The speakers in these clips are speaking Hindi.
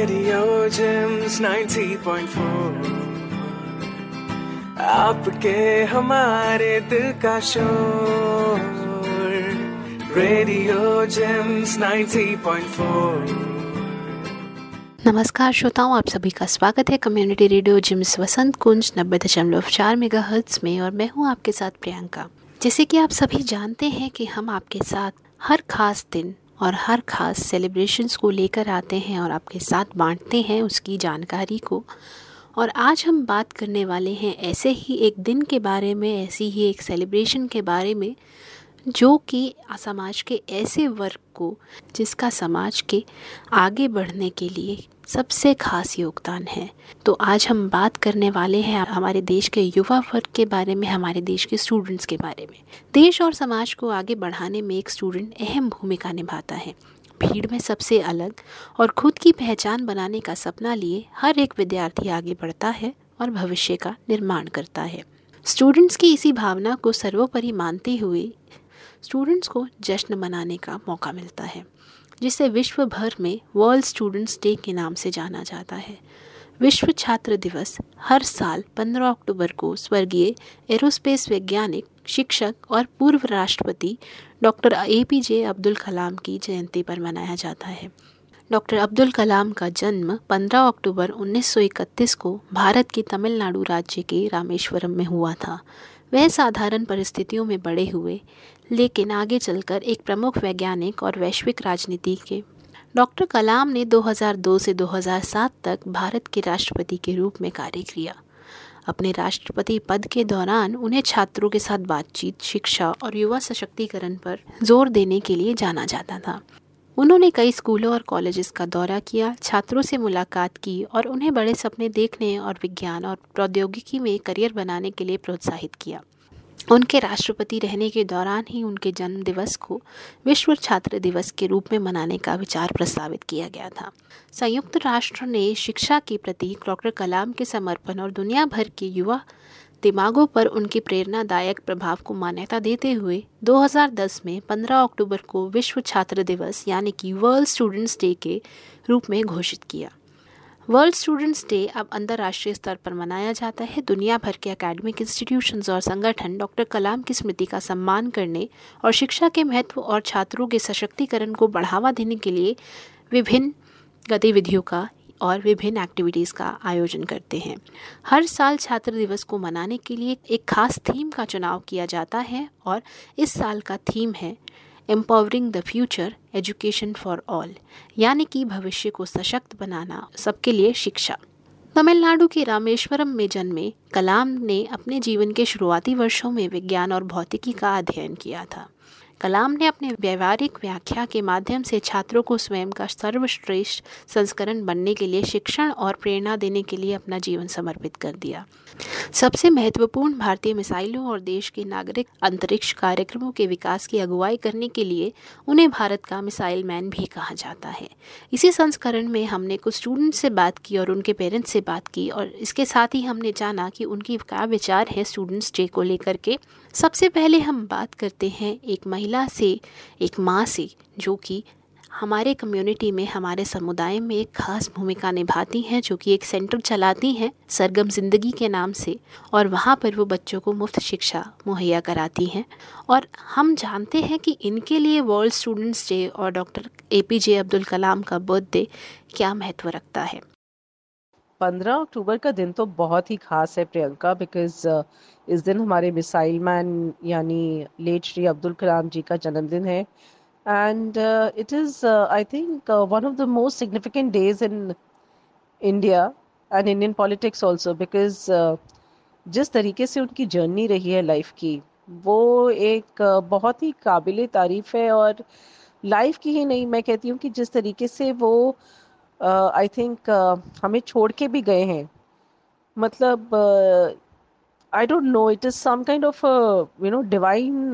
रेडियो जेम्स 90.4 आपके हमारे दिल का शोर। रेडियो जेम्स 90.4 नमस्कार श्रोताओं, आप सभी का स्वागत है community radio JIMS Vasant Kunj नब्बे दशमलव चार मेगा में और मैं हूँ आपके साथ प्रियंका। जैसे कि आप सभी जानते हैं कि हम आपके साथ हर खास दिन और हर खास सेलिब्रेशंस को लेकर आते हैं और आपके साथ बांटते हैं उसकी जानकारी को। और आज हम बात करने वाले हैं ऐसे ही एक दिन के बारे में, ऐसी ही एक सेलिब्रेशन के बारे में जो कि समाज के ऐसे वर्ग को, जिसका समाज के आगे बढ़ने के लिए सबसे खास योगदान है। तो आज हम बात करने वाले हैं हमारे देश के युवा वर्ग के बारे में, हमारे देश के स्टूडेंट्स के बारे में। देश और समाज को आगे बढ़ाने में एक स्टूडेंट अहम भूमिका निभाता है। भीड़ में सबसे अलग और खुद की पहचान बनाने का सपना लिए हर एक विद्यार्थी आगे बढ़ता है और भविष्य का निर्माण करता है। स्टूडेंट्स की इसी भावना को सर्वोपरि मानते हुए स्टूडेंट्स को जश्न मनाने का मौका मिलता है, जिसे विश्व भर में वर्ल्ड स्टूडेंट्स डे के नाम से जाना जाता है। विश्व छात्र दिवस हर साल 15 अक्टूबर को स्वर्गीय एरोस्पेस वैज्ञानिक, शिक्षक और पूर्व राष्ट्रपति doctor A P J Abdul Kalam की जयंती पर मनाया जाता है। डॉक्टर अब्दुल कलाम का जन्म 15 अक्टूबर 1931 को भारत के तमिलनाडु राज्य के रामेश्वरम में हुआ था। वह साधारण परिस्थितियों में बड़े हुए, लेकिन आगे चलकर एक प्रमुख वैज्ञानिक और वैश्विक राजनीति के। डॉक्टर कलाम ने 2002 से 2007 तक भारत के राष्ट्रपति के रूप में कार्य किया। अपने राष्ट्रपति पद के दौरान उन्हें छात्रों के साथ बातचीत, शिक्षा और युवा सशक्तिकरण पर ज़ोर देने के लिए जाना जाता था। उन्होंने कई स्कूलों और कॉलेजेस का दौरा किया, छात्रों से मुलाकात की और उन्हें बड़े सपने देखने और विज्ञान और प्रौद्योगिकी में करियर बनाने के लिए प्रोत्साहित किया। उनके राष्ट्रपति रहने के दौरान ही उनके जन्म दिवस को विश्व छात्र दिवस के रूप में मनाने का विचार प्रस्तावित किया गया था। संयुक्त राष्ट्र ने शिक्षा के प्रति डॉक्टर कलाम के समर्पण और दुनिया भर के युवा दिमागों पर उनके प्रेरणादायक प्रभाव को मान्यता देते हुए 2010 में 15 अक्टूबर को विश्व छात्र दिवस यानी कि वर्ल्ड स्टूडेंट्स डे के रूप में घोषित किया। वर्ल्ड स्टूडेंट्स डे अब अंतर्राष्ट्रीय स्तर पर मनाया जाता है। दुनिया भर के अकेडमिक इंस्टीट्यूशंस और संगठन डॉक्टर कलाम की स्मृति का सम्मान करने और शिक्षा के महत्व और छात्रों के सशक्तिकरण को बढ़ावा देने के लिए विभिन्न गतिविधियों का और विभिन्न एक्टिविटीज़ का आयोजन करते हैं। हर साल छात्र दिवस को मनाने के लिए एक खास थीम का चुनाव किया जाता है और इस साल का थीम है empowering the future education for all यानी कि भविष्य को सशक्त बनाना, सबके लिए शिक्षा। तमिलनाडु के रामेश्वरम में जन्मे कलाम ने अपने जीवन के शुरुआती वर्षों में विज्ञान और भौतिकी का अध्ययन किया था। कलाम ने अपने व्यवहारिक व्याख्या के माध्यम से छात्रों को स्वयं का सर्वश्रेष्ठ संस्करण बनने के लिए शिक्षण और प्रेरणा देने के लिए अपना जीवन समर्पित कर दिया। सबसे महत्वपूर्ण भारतीय मिसाइलों और देश के नागरिक अंतरिक्ष कार्यक्रमों के विकास की अगुवाई करने के लिए उन्हें भारत का मिसाइल मैन भी कहा जाता है। इसी संस्करण में हमने कुछ स्टूडेंट से बात की और उनके पेरेंट्स से बात की और इसके साथ ही हमने जाना कि उनकी क्या विचार है स्टूडेंट्स डे को लेकर के। सबसे पहले हम बात करते हैं एक महिला से एक माँ से, जो कि हमारे कम्युनिटी में, हमारे समुदाय में एक खास भूमिका निभाती हैं, जो कि एक सेंटर चलाती हैं, सरगम ज़िंदगी के नाम से, और वहाँ पर वो बच्चों को मुफ़्त शिक्षा मुहैया कराती हैं। और हम जानते हैं कि इनके लिए वर्ल्ड स्टूडेंट्स डे और doctor A P J Abdul Kalam का बर्थडे क्या महत्व रखता है। पंद्रह अक्टूबर का दिन तो बहुत ही खास है प्रियंका बिकॉज़ uh, इस दिन हमारे मिसाइल मैन यानी लेट श्री अब्दुल कलाम जी का जन्मदिन है। And it is I think one of the most significant days in India and Indian also because uh, जिस तरीके से उनकी जर्नी रही है लाइफ की वो एक uh, बहुत ही काबिल तारीफ़ है और लाइफ की ही नहीं मैं कहती हूँ कि जिस तरीके से वो आई थिंक uh, हमें छोड़ के भी गए हैं। मतलब I don't know it is some kind of you know divine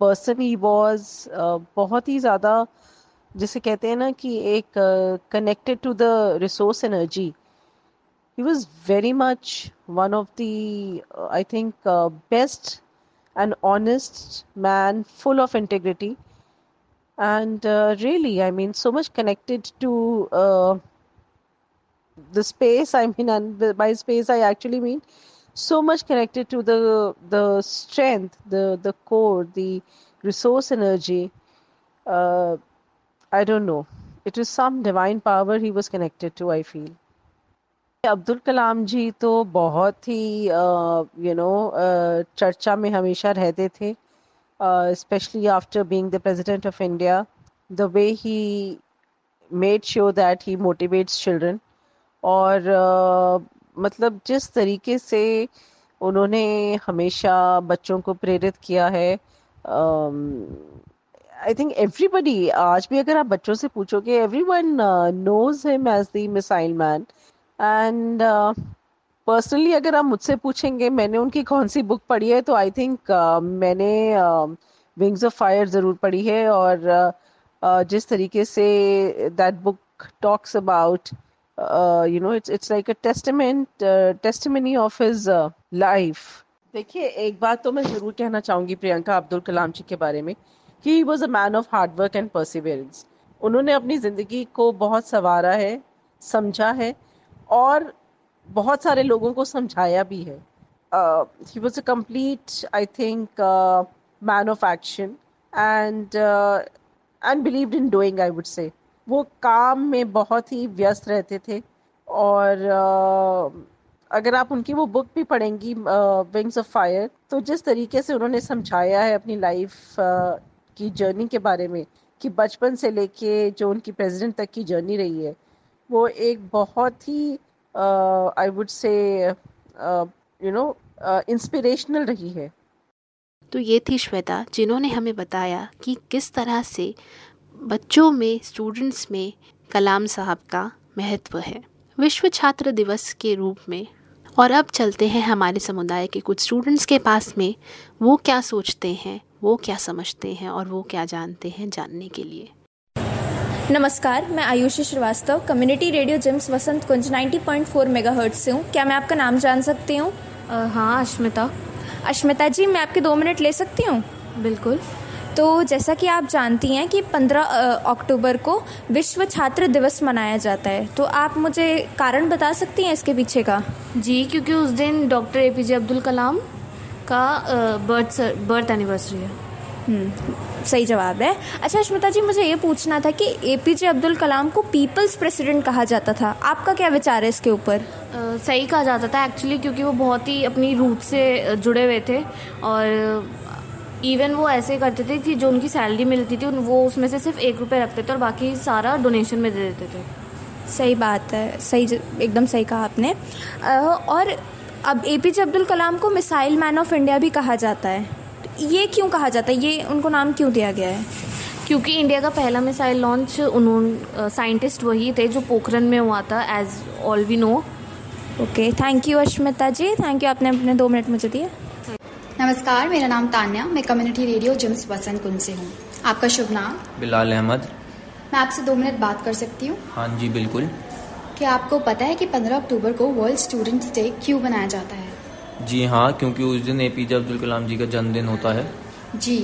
person he was बहुत ही ज़्यादा जिसे कहते हैं ना कि एक connected to the resource energy he was very much one of the I think best and honest man full of integrity and uh, really i mean so much connected to uh, the space i mean and by space i actually mean so much connected to the the strength the the core the resource energy uh, i don't know it was some divine power he was connected to i feel Abdul Kalam ji तो बहुत ही यू नो चर्चा में हमेशा रहते थे Specially after being the president of India the way he made sure that he motivates children और uh, मतलब जिस तरीके से उन्होंने हमेशा बच्चों को प्रेरित किया है आई थिंक एवरीबडी आज भी अगर आप बच्चों से पूछोगे everyone knows him as the missile man and personally अगर आप मुझसे पूछेंगे मैंने उनकी कौन सी बुक पढ़ी है तो आई थिंक uh, मैंने विंग्स ऑफ़ फायर ज़रूर पढ़ी है और uh, uh, जिस तरीके से that book talks about you know it's it's like a testament testimony of his life देखिए एक बात तो मैं ज़रूर कहना चाहूँगी प्रियंका अब्दुल कलाम जी के बारे में he was a man of hard work and perseverance उन्होंने अपनी ज़िंदगी को बहुत संवारा है समझा है और बहुत सारे लोगों को समझाया भी है। He was a complete I think man of action and and believed in doing I would say वो काम में बहुत ही व्यस्त रहते थे और uh, अगर आप उनकी वो बुक भी पढ़ेंगी विंग्स ऑफ़ फायर तो जिस तरीके से उन्होंने समझाया है अपनी लाइफ uh, की जर्नी के बारे में कि बचपन से लेके जो उनकी प्रेसिडेंट तक की जर्नी रही है वो एक बहुत ही I would say you know inspirational रही है। तो ये थी श्वेता, जिन्होंने हमें बताया कि किस तरह से बच्चों में स्टूडेंट्स में कलाम साहब का महत्व है। विश्व छात्र दिवस के रूप में। और अब चलते हैं हमारे समुदाय के कुछ स्टूडेंट्स के पास में। वो क्या सोचते हैं, वो क्या समझते हैं और वो क्या जानते हैं जानने के लिए। नमस्कार मैं Ayushi Srivastava community radio JIMS Vasant Kunj 90.4 megahertz से हूँ। क्या मैं आपका नाम जान सकती हूँ? हाँ अश्मिता अश्मिता जी मैं आपके दो मिनट ले सकती हूँ? बिल्कुल। तो जैसा कि आप जानती हैं कि 15 अक्टूबर को विश्व छात्र दिवस मनाया जाता है। तो आप मुझे कारण बता सकती हैं इसके पीछे का? जी क्योंकि उस दिन doctor A P J Abdul Kalam का बर्थ बर्थ एनिवर्सरी है। सही जवाब है। अच्छा अश्मिता जी मुझे ये पूछना था कि ए पी जे अब्दुल कलाम को पीपल्स प्रेसिडेंट कहा जाता था। आपका क्या विचार है इसके ऊपर? सही कहा जाता था एक्चुअली क्योंकि वो बहुत ही अपनी रूट से जुड़े हुए थे और इवन वो ऐसे करते थे कि जो उनकी सैलरी मिलती थी वो उसमें से सिर्फ़ एक रुपये रखते थे और बाकी सारा डोनेशन में दे देते थे। सही बात है सही एकदम सही कहा आपने। और अब ए पी जे अब्दुल कलाम को मिसाइल मैन ऑफ़ इंडिया भी कहा जाता है। ये क्यों कहा जाता है? ये उनको नाम क्यों दिया गया है? क्योंकि इंडिया का पहला मिसाइल लॉन्च उन्होंने साइंटिस्ट वही थे जो पोखरन में हुआ था as all we know okay thank you Ashmita ji thank you आपने अपने दो मिनट मुझे दिए। नमस्कार मेरा नाम तान्या। मैं community radio gyms Vasant Kunj से हूँ। आपका शुभ नाम? बिलाल अहमद। मैं आपसे दो मिनट बात कर सकती हूँ। हाँ जी बिल्कुल। क्या आपको पता है कि 15 अक्टूबर को वर्ल्ड स्टूडेंट्स डे क्यों मनाया जाता है? जी हाँ क्योंकि उस दिन ए पी जे अब्दुल कलाम जी का जन्मदिन होता है। जी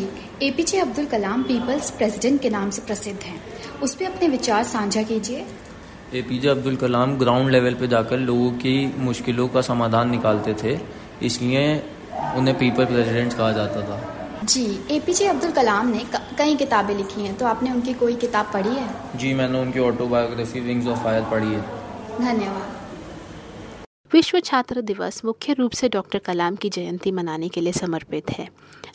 A P J Abdul Kalam people's president के नाम से प्रसिद्ध हैं। उस पर अपने विचार साझा कीजिए। A P J Abdul Kalam ground level पे जाकर लोगों की मुश्किलों का समाधान निकालते थे इसलिए उन्हें पीपल प्रेसिडेंट कहा जाता था। जी ए पी जे अब्दुल कलाम ने कई किताबें लिखी हैं तो आपने उनकी कोई किताब पढ़ी है? जी मैंने उनकी ऑटोबायोग्राफी विंग्स ऑफ़ फायर पढ़ी है। धन्यवाद। विश्व छात्र दिवस मुख्य रूप से डॉक्टर कलाम की जयंती मनाने के लिए समर्पित है।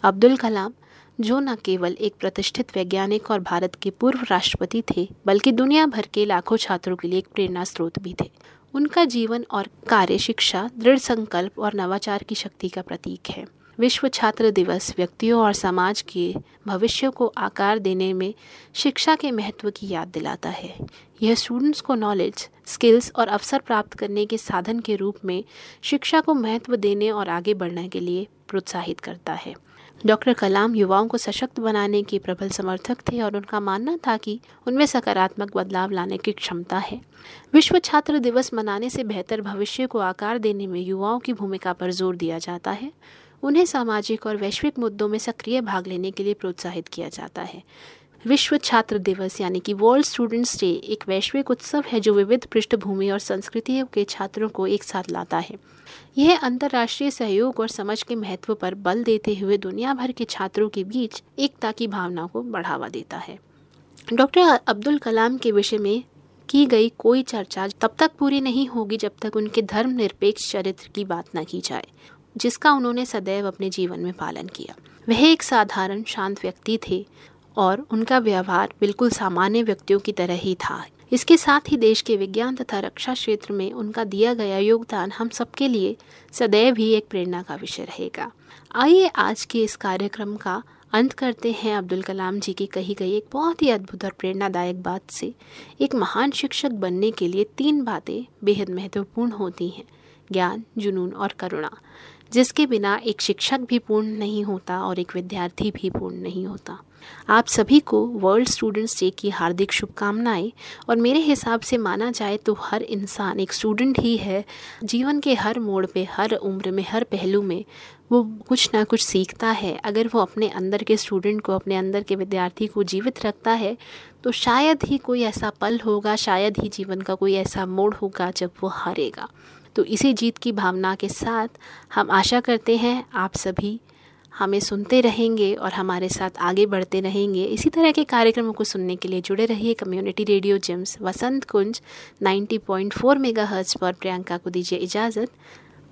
अब्दुल कलाम, जो न केवल एक प्रतिष्ठित वैज्ञानिक और भारत के पूर्व राष्ट्रपति थे, बल्कि दुनिया भर के लाखों छात्रों के लिए एक प्रेरणा स्रोत भी थे। उनका जीवन और कार्य शिक्षा, दृढ़ संकल्प और नवाचार की शक्ति का प्रतीक है। विश्व छात्र दिवस व्यक्तियों और समाज के भविष्य को आकार देने में शिक्षा के महत्व की याद दिलाता है। यह स्टूडेंट्स को नॉलेज स्किल्स और अवसर प्राप्त करने के साधन के रूप में शिक्षा को महत्व देने और आगे बढ़ने के लिए प्रोत्साहित करता है। डॉक्टर कलाम युवाओं को सशक्त बनाने के प्रबल समर्थक थे और उनका मानना था कि उनमें सकारात्मक बदलाव लाने की क्षमता है। विश्व छात्र दिवस मनाने से बेहतर भविष्य को आकार देने में युवाओं की भूमिका पर ज़ोर दिया जाता है। उन्हें सामाजिक और वैश्विक मुद्दों में सक्रिय भाग लेने के लिए प्रोत्साहित किया जाता है। विश्व छात्र दिवस यानी कि वर्ल्ड स्टूडेंट्स डे एक वैश्विक उत्सव है जो विविध पृष्ठभूमि और संस्कृतियों के छात्रों को एक साथ लाता है। यह अंतर्राष्ट्रीय सहयोग और समझ के महत्व पर बल देते हुए दुनिया भर के छात्रों के बीच एकता की भावना को बढ़ावा देता है। डॉक्टर अब्दुल कलाम के विषय में की गई कोई चर्चा तब तक पूरी नहीं होगी जब तक उनके धर्मनिरपेक्ष चरित्र की बात न की जाए। जिसका उन्होंने सदैव अपने जीवन में पालन किया। वह एक साधारण, शांत व्यक्ति थे और उनका व्यवहार बिल्कुल सामान्य व्यक्तियों की तरह ही था। इसके साथ ही देश के विज्ञान तथा रक्षा क्षेत्र में उनका दिया गया योगदान हम सबके लिए सदैव ही एक प्रेरणा का विषय रहेगा। आइए आज के इस कार्यक्रम का अंत करते हैं अब्दुल कलाम जी की कही गई एक बहुत ही अद्भुत और प्रेरणादायक बात से। एक महान शिक्षक बनने के लिए तीन बातें बेहद महत्वपूर्ण होती हैं, ज्ञान, जुनून और करुणा। जिसके बिना एक शिक्षक भी पूर्ण नहीं होता और एक विद्यार्थी भी पूर्ण नहीं होता। आप सभी को वर्ल्ड स्टूडेंट्स डे की हार्दिक शुभकामनाएँ और मेरे हिसाब से माना जाए तो हर इंसान एक स्टूडेंट ही है। जीवन के हर मोड़ पे, हर उम्र में, हर पहलू में वो कुछ ना कुछ सीखता है। अगर वो अपने अंदर के स्टूडेंट को, अपने अंदर के विद्यार्थी को जीवित रखता है तो शायद ही कोई ऐसा पल होगा, शायद ही जीवन का कोई ऐसा मोड़ होगा जब वो हारेगा। तो इसी जीत की भावना के साथ हम आशा करते हैं आप सभी हमें सुनते रहेंगे और हमारे साथ आगे बढ़ते रहेंगे। इसी तरह के कार्यक्रमों को सुनने के लिए जुड़े रहिए community radio JIMS Vasant Kunj 90.4 megahertz पर प्रियंका को दीजिए इजाज़त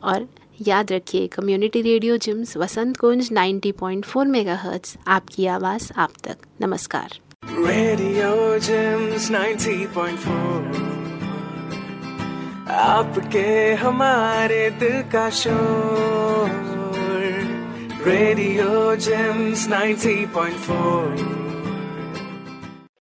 और याद रखिए community radio JIMS Vasant Kunj 90.4 megahertz. आपकी आवाज़ आप तक। नमस्कार। रेडियो जिम्स 90.4 आपके हमारे दिल का शोर। Radio James 90.4